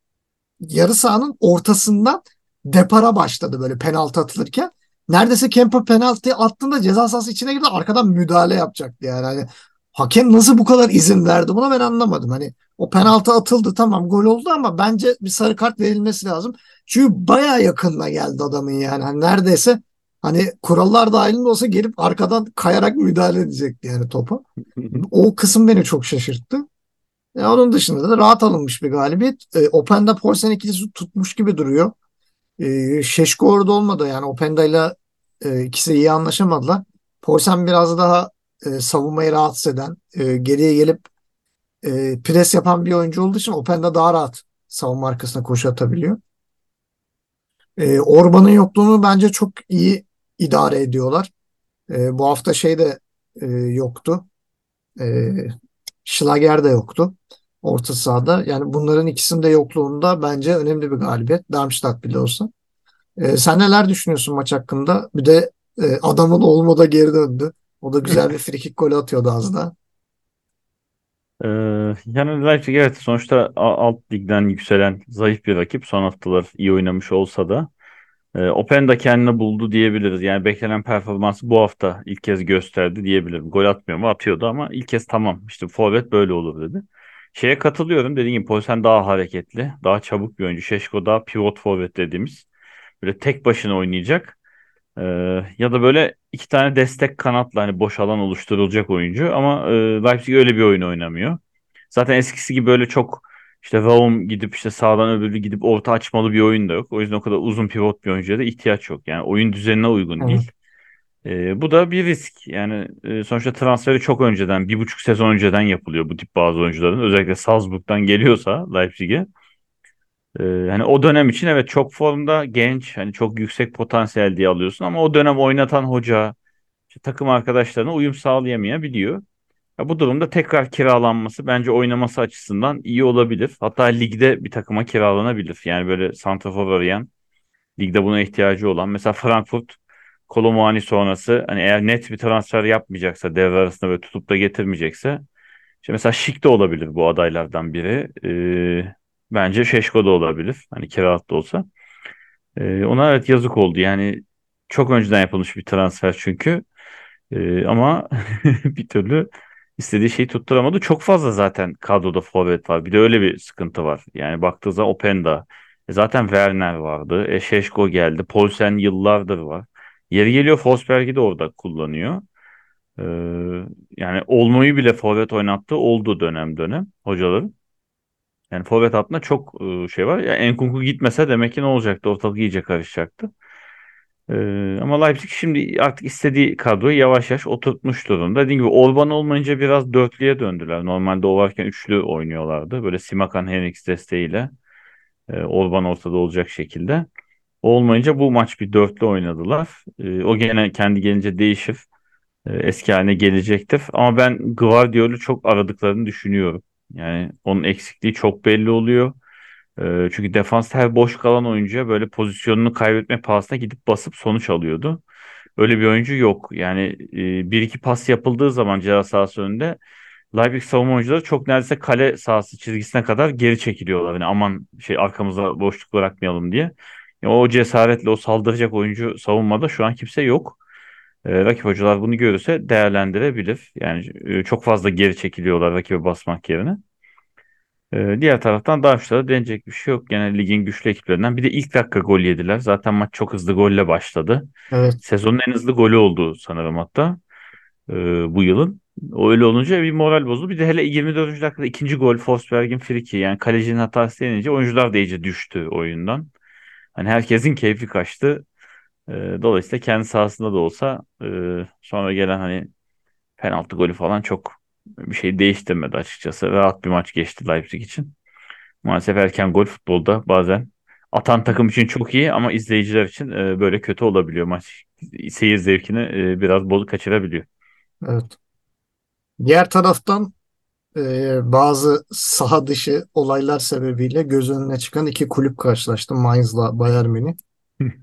[SPEAKER 1] yarı sahanın ortasından depara başladı böyle penaltı atılırken. Neredeyse Kempe penaltı attığında ceza sahası içine girdi arkadan müdahale yapacaktı yani. Hani hakem nasıl bu kadar izin verdi buna ben anlamadım. Hani o penaltı atıldı tamam gol oldu ama bence bir sarı kart verilmesi lazım. Çünkü bayağı yakınına geldi adamın yani. Hani neredeyse hani kurallar dahilinde olsa gelip arkadan kayarak müdahale edecekti yani topa. O kısım beni çok şaşırttı. E, onun dışında da rahat alınmış bir galibiyet. E, Openda Poulsen ikilisi tutmuş gibi duruyor. E, Şeşko orada olmadı yani Openda ile e, ikisi iyi anlaşamadılar. Poulsen biraz daha e, savunmayı rahatsız eden, e, geriye gelip e, pres yapan bir oyuncu olduğu için Openda daha rahat savunma arkasına koşu atabiliyor. E, Orban'ın yokluğunu bence çok iyi idare ediyorlar. E, bu hafta şey de e, yoktu. E, Schlager de yoktu orta sahada. Yani bunların ikisinin de yokluğunda bence önemli bir galibiyet. Darmstadt bile olsa. E, sen neler düşünüyorsun maç hakkında? Bir de e, adamın olmadı geri döndü. O da güzel bir frikik golü atıyordu az daha.
[SPEAKER 2] Ee, yani Leipzig evet sonuçta alt ligden yükselen zayıf bir rakip. Son haftalar iyi oynamış olsa da e, Open da kendini buldu diyebiliriz. Yani beklenen performansı bu hafta ilk kez gösterdi diyebilirim. Gol atmıyor mu? Atıyordu ama ilk kez tamam işte forvet böyle olur dedi. Şeye katılıyorum dediğim gibi Poulsen daha hareketli, daha çabuk bir oyuncu. Şeşko daha pivot forvet dediğimiz. Böyle tek başına oynayacak. Ee, ya da böyle iki tane destek kanatla hani boş alan oluşturulacak oyuncu ama e, Leipzig öyle bir oyun oynamıyor. Zaten eskisi gibi böyle çok işte Raum gidip işte sağdan öbürü gidip orta açmalı bir oyun da yok. O yüzden o kadar uzun pivot bir oyuncuya da ihtiyaç yok. Yani oyun düzenine uygun
[SPEAKER 1] Evet.
[SPEAKER 2] değil. Ee, bu da bir risk. Yani e, sonuçta transferi çok önceden, bir buçuk sezon önceden yapılıyor bu tip bazı oyuncuların. Özellikle Salzburg'dan geliyorsa Leipzig'e. Ee, hani o dönem için evet çok formda genç hani çok yüksek potansiyel diye alıyorsun ama o dönem oynatan hoca işte takım arkadaşlarına uyum sağlayamayabiliyor. Ya bu durumda tekrar kiralanması bence oynaması açısından iyi olabilir. Hatta ligde bir takıma kiralanabilir. Yani böyle santrafor arayan ligde buna ihtiyacı olan mesela Frankfurt Kolo Muani sonrası hani eğer net bir transfer yapmayacaksa devre arasında böyle tutup da getirmeyecekse işte mesela Şik de olabilir bu adaylardan biri. Ee, bence Şeşko da olabilir. Hani kiralık da olsa. Ee, ona evet yazık oldu. Yani çok önceden yapılmış bir transfer çünkü. Ee, ama bir türlü istediği şeyi tutturamadı. Çok fazla zaten kadroda forvet var. Bir de öyle bir sıkıntı var. Yani baktığı zaman Openda, E zaten Werner vardı. E Şeşko geldi. Poulsen yıllardır var. Yeri geliyor Forsberg'i de orada kullanıyor. Ee, yani olmayı bile forvet oynattığı oldu dönem dönem hocaların. Yani forvet hattında çok e, şey var. Ya Enkunku gitmese demek ki ne olacaktı? Ortalık iyice karışacaktı. Ee, ama Leipzig şimdi artık istediği kadroyu yavaş yavaş oturtmuş durumda. Dediğim gibi Orban olmayınca biraz dörtlüye döndüler. Normalde o varken üçlü oynuyorlardı. Böyle Simakan Henriks desteğiyle e, Orban ortada olacak şekilde. Olmayınca bu maç bir dörtlü oynadılar. E, o gene kendi gelince değişir. E, eski haline gelecektir. Ama ben Gvardiol'u çok aradıklarını düşünüyorum. Yani onun eksikliği çok belli oluyor. E, çünkü defansta her boş kalan oyuncuya böyle pozisyonunu kaybetme pahasına gidip basıp sonuç alıyordu. Öyle bir oyuncu yok. Yani e, bir iki pas yapıldığı zaman ceza sahası önünde Leipzig savunma oyuncuları çok neredeyse kale sahası çizgisine kadar geri çekiliyorlar. Yani aman şey arkamıza boşluk bırakmayalım diye. Yani o cesaretle o saldıracak oyuncu savunmada şu an kimse yok. E, rakip hocalar bunu görürse değerlendirebilir. Yani e, çok fazla geri çekiliyorlar rakibe basmak yerine. E, diğer taraftan Darmstadt'a denecek bir şey yok. Gene ligin güçlü ekiplerinden. Bir de ilk dakika gol yediler. Zaten maç çok hızlı golle başladı.
[SPEAKER 1] Evet.
[SPEAKER 2] Sezonun en hızlı golü oldu sanırım hatta e, bu yılın. Öyle olunca bir moral bozuldu. Bir de hele 24. dakikada ikinci gol Forsberg'in friki. Yani kalecinin hatası denince oyuncular da iyice düştü oyundan. Hani herkesin keyfi kaçtı. Dolayısıyla kendi sahasında da olsa e, sonra gelen hani penaltı golü falan çok bir şey değiştirmedi açıkçası. Rahat bir maç geçti Leipzig için. Maalesef erken gol futbolda bazen atan takım için çok iyi ama izleyiciler için e, böyle kötü olabiliyor maç. Seyir zevkini e, biraz bol kaçırabiliyor.
[SPEAKER 1] Evet. Diğer taraftan e, bazı saha dışı olaylar sebebiyle göz önüne çıkan iki kulüp karşılaştı. Mainz'la Bayern Münih.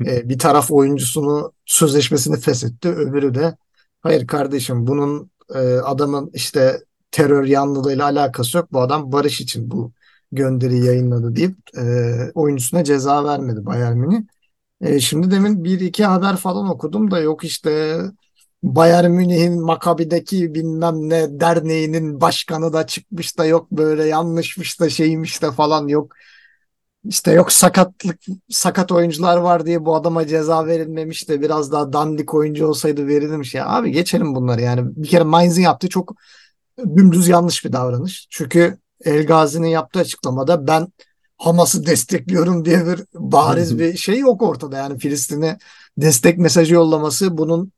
[SPEAKER 1] E, bir taraf oyuncusunu sözleşmesini feshetti. Öbürü de hayır kardeşim bunun e, adamın işte terör yanlılığıyla alakası yok. Bu adam barış için bu gönderiyi yayınladı deyip e, oyuncusuna ceza vermedi Bayern Münih. E, şimdi demin bir iki haber falan okudum da yok işte Bayern Münih'in Makabi'deki bilmem ne derneğinin başkanı da çıkmış da yok böyle yanlışmış da şeymiş de falan yok. İşte yok sakatlık sakat oyuncular var diye bu adama ceza verilmemiş de biraz daha dandik oyuncu olsaydı verilmiş ya. Abi geçelim bunları yani. Bir kere Mainz'in yaptığı çok dümdüz yanlış bir davranış. Çünkü El Ghazi'nin yaptığı açıklamada ben Hamas'ı destekliyorum diye bir bariz bir şey yok ortada. Yani Filistin'e destek mesajı yollaması bunun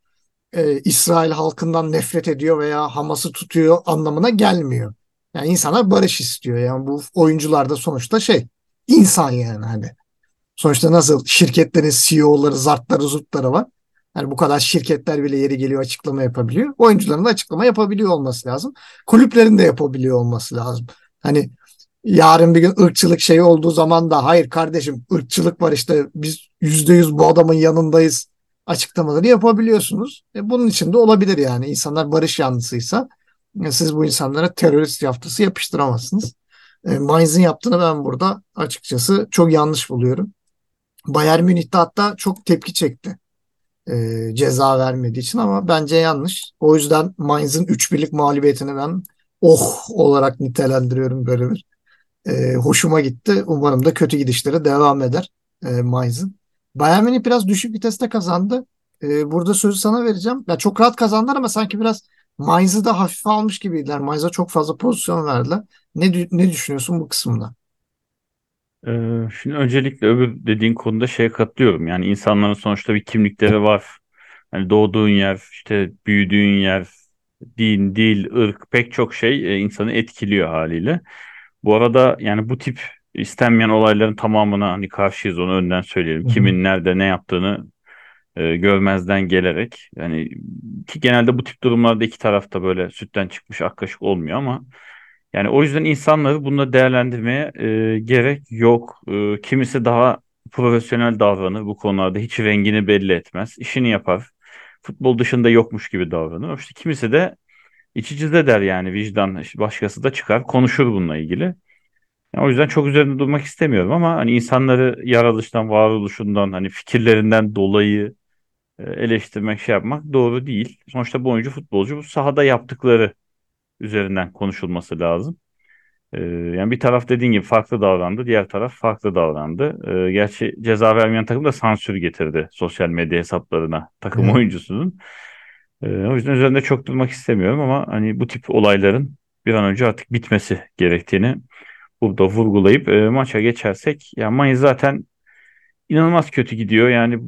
[SPEAKER 1] e, İsrail halkından nefret ediyor veya Hamas'ı tutuyor anlamına gelmiyor. Yani insanlar barış istiyor. Yani bu oyuncular da sonuçta şey insan yani hani. Sonuçta nasıl şirketlerin CEO'ları, zartları, zurtları var. Yani bu kadar şirketler bile yeri geliyor açıklama yapabiliyor. Oyuncuların da açıklama yapabiliyor olması lazım. Kulüplerin de yapabiliyor olması lazım. Hani yarın bir gün ırkçılık şeyi olduğu zaman da hayır kardeşim ırkçılık var işte biz yüzde yüz bu adamın yanındayız açıklamaları yapabiliyorsunuz. E, bunun için de olabilir yani. İnsanlar barış yanlısıysa e, siz bu insanlara terörist yaftası yapıştıramazsınız. E, Mainz'in yaptığını ben burada açıkçası çok yanlış buluyorum. Bayern Münih'te hatta çok tepki çekti e, ceza vermediği için ama bence yanlış. O yüzden Mainz'in 3-1'lik mağlubiyetini ben oh olarak nitelendiriyorum böyle bir. E, hoşuma gitti. Umarım da kötü gidişleri devam eder e, Mainz'in. Bayern Münih biraz düşük viteste kazandı. E, burada sözü sana vereceğim. Ya çok rahat kazandılar ama sanki biraz Mainz'ı da hafife almış gibiydiler. Mainz'a çok fazla pozisyon verdiler. Ne, ne düşünüyorsun bu kısımda?
[SPEAKER 2] Ee, şimdi öncelikle öbür dediğin konuda şeye katılıyorum. Yani insanların sonuçta bir kimlikleri var. Hani doğduğun yer, işte büyüdüğün yer, din, dil, ırk pek çok şey e, insanı etkiliyor haliyle. Bu arada yani bu tip istenmeyen olayların tamamına hani karşıyız onu önden söyleyelim. Kimin nerede ne yaptığını e, görmezden gelerek yani ki genelde bu tip durumlarda iki tarafta böyle sütten çıkmış ak kaşık olmuyor ama yani o yüzden insanları bununla değerlendirmeye e, gerek yok. E, kimisi daha profesyonel davranır bu konularda hiç rengini belli etmez, işini yapar. Futbol dışında yokmuş gibi davranır. İşte kimisi de içicide der yani vicdan işte başkası da çıkar konuşur bununla ilgili. Yani o yüzden çok üzerinde durmak istemiyorum ama hani insanları yaratılıştan, varoluşundan, hani fikirlerinden dolayı e, eleştirmek, şey yapmak doğru değil. Sonuçta bu oyuncu futbolcu bu sahada yaptıkları üzerinden konuşulması lazım. Ee, yani bir taraf dediğin gibi farklı davrandı, diğer taraf farklı davrandı. Ee, gerçi ceza vermeyen takım da sansür getirdi sosyal medya hesaplarına takım
[SPEAKER 1] Evet.
[SPEAKER 2] oyuncusunun. Ee, o yüzden üzerinde çok durmak istemiyorum ama hani bu tip olayların bir an önce artık bitmesi gerektiğini burada vurgulayıp e, maça geçersek ya Mainz zaten inanılmaz kötü gidiyor. Yani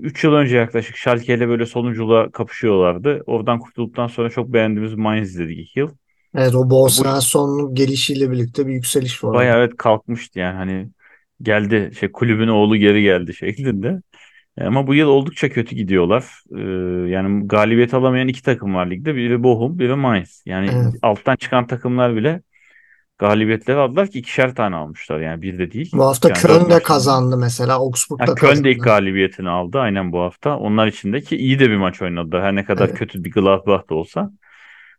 [SPEAKER 2] 3 yıl önce yaklaşık Schalke ile böyle sonunculuğa kapışıyorlardı. Oradan kurtulduktan sonra çok beğendiğimiz Mainz izledik 2 yıl.
[SPEAKER 1] Evet o Bo
[SPEAKER 2] Bu
[SPEAKER 1] Svensson'un gelişiyle birlikte bir yükseliş var
[SPEAKER 2] bayağı evet kalkmıştı yani hani geldi şey kulübün oğlu geri geldi şeklinde. E, Ama bu yıl oldukça kötü gidiyorlar. Ee, yani galibiyet alamayan iki takım var ligde. Biri Bochum, biri Mainz. Yani
[SPEAKER 1] Evet.
[SPEAKER 2] alttan çıkan takımlar bile galibiyetleri aldılar ki ikişer tane almışlar. Yani bir de değil.
[SPEAKER 1] Bu hafta
[SPEAKER 2] Yani
[SPEAKER 1] Köln de kazandı mesela. Augsburg da
[SPEAKER 2] Köln de ilk
[SPEAKER 1] kazandı.
[SPEAKER 2] galibiyetini aldı aynen bu hafta. Onlar için de ki iyi de bir maç oynadı. Her ne kadar
[SPEAKER 1] Evet.
[SPEAKER 2] kötü bir Gladbach da olsa.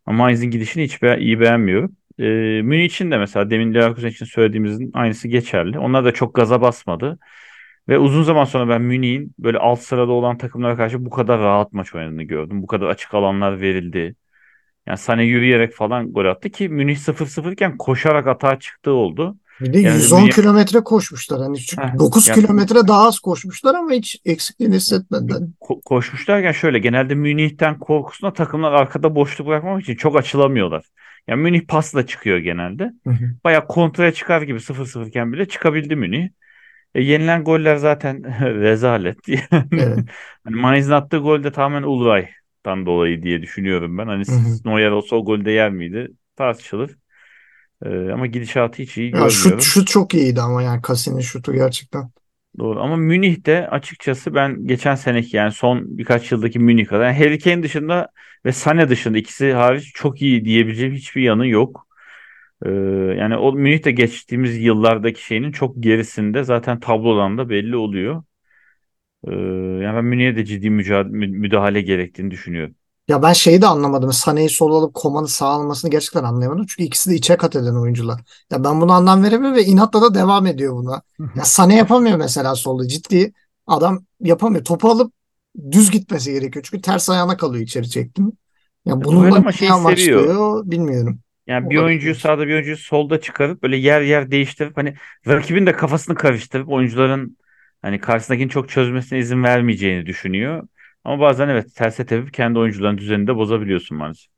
[SPEAKER 2] Ama Mainz'in gidişini hiç be- iyi beğenmiyorum. Ee, Münih için de mesela demin Leverkusen için söylediğimizin aynısı geçerli. Onlar da çok gaza basmadı. Ve uzun zaman sonra ben Münih'in böyle alt sırada olan takımlara karşı bu kadar rahat maç oynadığını gördüm. Bu kadar açık alanlar verildi. Yani Sané yürüyerek falan gol attı ki Münih 0-0 iken koşarak atağa çıktığı oldu.
[SPEAKER 1] Bir de
[SPEAKER 2] Yani
[SPEAKER 1] 110
[SPEAKER 2] Münih
[SPEAKER 1] kilometre koşmuşlar. Hani
[SPEAKER 2] Heh,
[SPEAKER 1] 9
[SPEAKER 2] yani
[SPEAKER 1] kilometre daha az koşmuşlar ama hiç eksikliğini hissetmediler.
[SPEAKER 2] ko- koşmuşlarken şöyle genelde Münih'ten korkusuna takımlar arkada boşluk bırakmamak için çok açılamıyorlar. Yani Münih pasla çıkıyor genelde.
[SPEAKER 1] Hı hı.
[SPEAKER 2] Bayağı kontraya çıkar gibi 0-0 iken bile çıkabildi Münih. E, yenilen goller zaten rezalet.
[SPEAKER 1] Evet.
[SPEAKER 2] hani Mainz'in attığı gol de tamamen Ulreih'tan dolayı diye düşünüyorum ben. Hani. Neuer olsa o golde yer miydi? Tartışılır. E, ama gidişatı hiç iyi
[SPEAKER 1] Ya şut,
[SPEAKER 2] görmüyorum.
[SPEAKER 1] şut çok iyiydi ama yani Cassini'nin şutu gerçekten.
[SPEAKER 2] Doğru ama Münih'te açıkçası ben geçen seneki yani son birkaç yıldaki Münih kadar yani Harry Kane dışında ve Sané dışında ikisi hariç çok iyi diyebileceğim hiçbir yanı yok. Ee, yani o Münih'te geçtiğimiz yıllardaki şeyinin çok gerisinde zaten tablodan da belli oluyor. Ee, yani ben Münih'e de ciddi müdahale gerektiğini düşünüyorum.
[SPEAKER 1] Ya ben şeyi de anlamadım. Sané'yi sol alıp Koman'ı sağ almasını gerçekten anlayamadım. Çünkü ikisi de içe kat eden oyuncular. Ya ben bunu anlam veremiyorum ve inatla da devam ediyor buna. Ya Sané yapamıyor mesela solda. Ciddi adam yapamıyor. Topu alıp düz gitmesi gerekiyor. Çünkü ters ayağına kalıyor içeri çektim. Ya bununla
[SPEAKER 2] ama seviyor.
[SPEAKER 1] amaçlıyor bilmiyorum.
[SPEAKER 2] Yani bir
[SPEAKER 1] O
[SPEAKER 2] oyuncuyu sağda bir oyuncuyu solda çıkarıp böyle yer yer değiştirip hani rakibin de kafasını karıştırıp oyuncuların hani karşısındakini çok çözmesine izin vermeyeceğini düşünüyor. Ama bazen evet terse tepip kendi oyuncuların düzenini de bozabiliyorsun maalesef.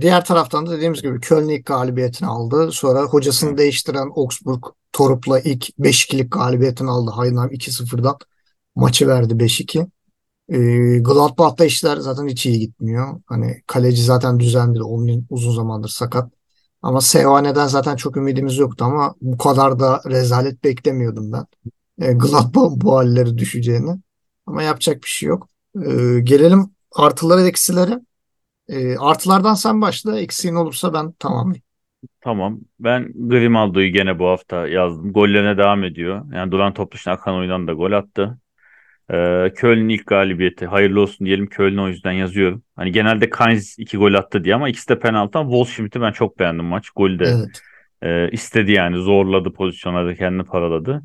[SPEAKER 1] Diğer taraftan da dediğimiz gibi Köln ilk galibiyetini aldı. Sonra hocasını
[SPEAKER 2] Evet.
[SPEAKER 1] değiştiren Augsburg Torup'la ilk 5-2'lik galibiyetini aldı. Heidenheim 2-0'dan maçı verdi 5-2. Ee, Gladbach'ta işler zaten hiç iyi gitmiyor. Hani kaleci zaten düzenli. Omlin uzun zamandır sakat. Ama Sevane'den zaten çok ümidimiz yoktu ama bu kadar da rezalet beklemiyordum ben. Ee, Gladbach'ın bu halleri düşeceğini. Ama yapacak bir şey yok. Ee, gelelim artılara ve eksilere. Ee, artılardan sen başla. Eksiğin olursa ben tamamlayayım.
[SPEAKER 2] Tamam. Ben Grimaldo'yu gene bu hafta yazdım. Gollerine devam ediyor. Yani duran top dışına akan oyundan da gol attı. Ee, Köln'ün ilk galibiyeti. Hayırlı olsun diyelim Köln'ü o yüzden yazıyorum. Hani genelde Kainz iki gol attı diye ama ikisi de penaltı. Ama Wolfschmidt'i ben çok beğendim maç. Golü de
[SPEAKER 1] Evet.
[SPEAKER 2] e, istedi yani. Zorladı pozisyonlarda kendini paraladı.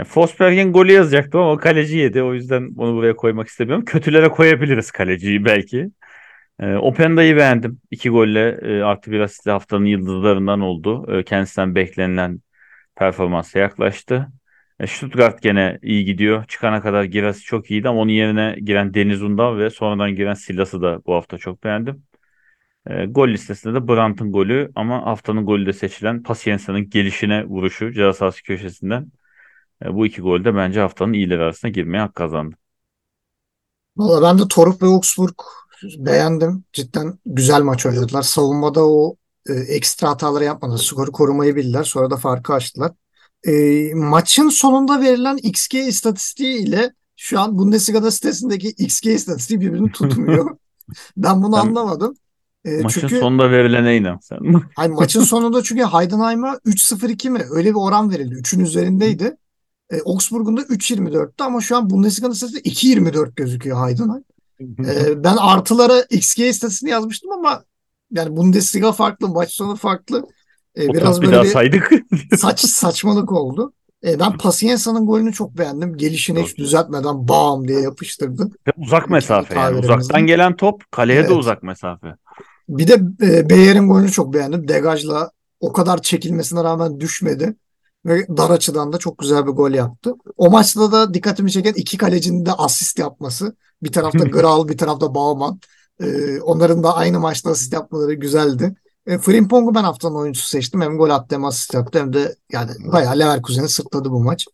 [SPEAKER 2] Yani Forsberg'in golü yazacaktım ama kaleci yedi. O yüzden bunu buraya koymak istemiyorum. Kötülere koyabiliriz kaleciyi belki. E, Openda'yı beğendim. İki golle e, artı bir asistle haftanın yıldızlarından oldu. E, kendisinden beklenilen performansa yaklaştı. E, Stuttgart gene iyi gidiyor. Çıkana kadar Girassi çok iyiydi ama onun yerine giren Deniz Undal ve sonradan giren Silas'ı da bu hafta çok beğendim. E, gol listesinde de Brandt'ın golü ama haftanın golü de seçilen Pacienza'nın gelişine vuruşu ceza köşesinden. E, bu iki gol de bence haftanın iyileri arasına girmeye hak kazandı.
[SPEAKER 1] Valla ben de Toruk ve Augsburg beğendim. Cidden güzel maç oynadılar. Savunmada o e, ekstra hataları yapmadılar. Skoru korumayı bildiler. Sonra da farkı açtılar. E, maçın sonunda verilen XG istatistiği ile şu an Bundesliga'da sitesindeki XG istatistiği birbirini tutmuyor. Ben bunu
[SPEAKER 2] Sen
[SPEAKER 1] anlamadım. E,
[SPEAKER 2] maçın
[SPEAKER 1] çünkü
[SPEAKER 2] sonunda verilene inan sen.
[SPEAKER 1] Hayır, maçın sonunda çünkü Heidenheim'a 3-0-2 mi? Öyle bir oran verildi. 3'ün üzerindeydi. E, Augsburg'un da 3.24'tü ama şu an Bundesliga'nın sitesinde 2.24 gözüküyor Heidenheim. E, ben artılara XG istatistiğini yazmıştım ama yani Bundesliga farklı, maç sonu farklı. E,
[SPEAKER 2] O
[SPEAKER 1] biraz böyle bir
[SPEAKER 2] saydık.
[SPEAKER 1] saç saçmalık oldu. E, ben Pacienza'nın golünü çok beğendim. Gelişini hiç düzeltmem bam diye yapıştırdı.
[SPEAKER 2] Ve uzak mesafe yani. Uzaktan gelen top kaleye de
[SPEAKER 1] Evet.
[SPEAKER 2] uzak mesafe.
[SPEAKER 1] Bir de e, Bayer'in golünü çok beğendim. Degajla o kadar çekilmesine rağmen düşmedi. Ve dar açıdan da çok güzel bir gol yaptı. O maçta da dikkatimi çeken iki kalecinin de asist yapması. Bir tarafta Gral, bir tarafta Bauman. Ee, onların da aynı maçta asist yapmaları güzeldi. E, Frimpong'u ben haftanın oyuncusu seçtim. Hem gol attı hem asist yaptı hem de yani bayağı Leverkusen'i sırtladı bu maç.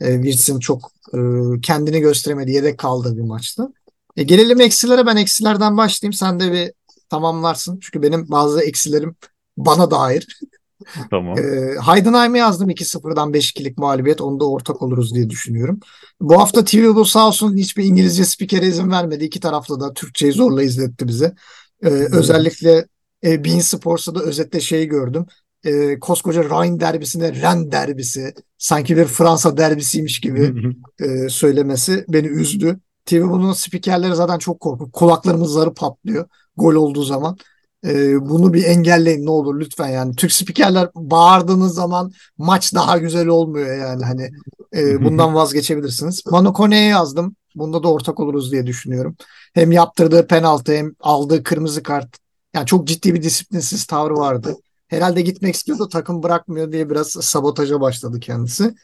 [SPEAKER 1] E, Wirtz'in çok e, kendini gösteremedi, yedek kaldığı bir maçtı. E, gelelim eksilere. Ben eksilerden başlayayım. Sen de bir tamamlarsın. Çünkü benim bazı eksilerim bana dair.
[SPEAKER 2] Tamam.
[SPEAKER 1] E, Heidenheim'e yazdım 2-0'dan 5-2'lik mağlubiyet. Onda ortak oluruz diye düşünüyorum. Bu hafta TV bu sağ olsun hiçbir İngilizce spikere izin vermedi. İki tarafta da Türkçeyi zorla izletti bize. E, özellikle e, Bein Sports'ta da özetle şeyi gördüm. E, koskoca Rhine derbisine Ren derbisi sanki bir Fransa derbisiymiş gibi e, söylemesi beni üzdü. TV bunun spikerleri zaten çok korkunç. Kulaklarımız zarı patlıyor gol olduğu zaman. E, bunu bir engelleyin ne olur lütfen yani. Türk spikerler bağırdığınız zaman maç daha güzel olmuyor yani hani e, bundan vazgeçebilirsiniz. Manu Kone'ye yazdım. Bunda da ortak oluruz diye düşünüyorum. Hem yaptırdığı penaltı hem aldığı kırmızı kart. Yani çok ciddi bir disiplinsiz tavrı vardı. Herhalde gitmek istiyordu takım bırakmıyor diye biraz sabotaja başladı kendisi.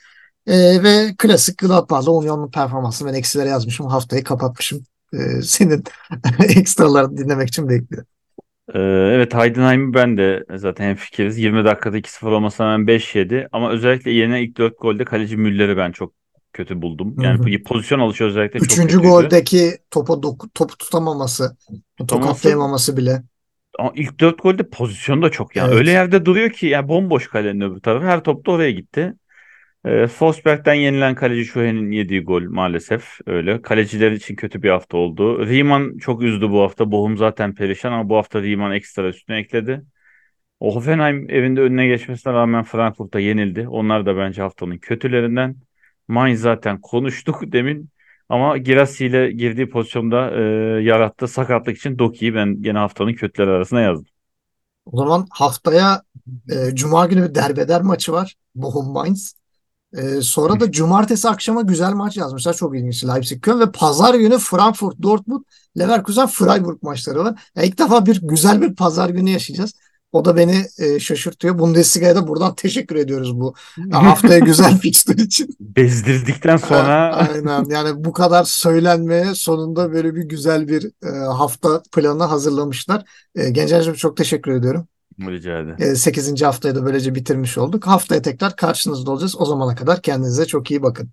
[SPEAKER 1] Ee, ve klasik Gladbach'la Union'un performansı ben eksilere yazmışım. Haftayı kapatmışım. Ee, senin ekstralarını dinlemek için bekliyorum.
[SPEAKER 2] Ee, evet Heidenheim'i ben de zaten hemfikiriz. 20 dakikada 2-0 olmasına rağmen 5 yedi. Ama özellikle yine ilk 4 golde kaleci Müller'i ben çok kötü buldum. Yani
[SPEAKER 1] Hı hı.
[SPEAKER 2] pozisyon alışı özellikle çok
[SPEAKER 1] Üçüncü
[SPEAKER 2] kötüydü.
[SPEAKER 1] goldeki topa doku, topu tutamaması, tokatlayamaması bile.
[SPEAKER 2] Ama ilk 4 golde pozisyon da çok yani.
[SPEAKER 1] Evet.
[SPEAKER 2] Öyle yerde duruyor ki yani bomboş kalenin öbür tarafı. Her top da oraya gitti. Ee, Forsberg'den yenilen kaleci Şuhe'nin yediği gol maalesef öyle. Kaleciler için kötü bir hafta oldu. Riemann çok üzdü bu hafta. Bochum zaten perişan ama bu hafta Riemann ekstra üstüne ekledi. O Hoffenheim evinde önüne geçmesine rağmen Frankfurt'a yenildi. Onlar da bence haftanın kötülerinden. Mainz zaten konuştuk demin. Ama Girassi ile girdiği pozisyonda e, yarattığı sakatlık için Doki'yi ben gene haftanın kötüleri arasına yazdım.
[SPEAKER 1] O zaman haftaya e, Cuma günü bir derbeder maçı var. Bochum Mainz. E, sonra da cumartesi akşama güzel maç yazmışlar. Çok ilginç. Leipzig Köln ve pazar günü Frankfurt Dortmund Leverkusen Freiburg maçları var. Ya ilk defa bir güzel bir pazar günü yaşayacağız. O da beni e, şaşırtıyor. Bundesliga'ya da buradan teşekkür ediyoruz bu haftaya güzel fixture için.
[SPEAKER 2] Bezdirdikten sonra
[SPEAKER 1] Aynen yani bu kadar söylenmeye sonunda böyle bir güzel bir e, hafta planı hazırlamışlar. E, Gencer'cim çok teşekkür ediyorum.
[SPEAKER 2] Rica ederim.
[SPEAKER 1] E, 8. haftayı da böylece bitirmiş olduk. Haftaya tekrar karşınızda olacağız. O zamana kadar kendinize çok iyi bakın.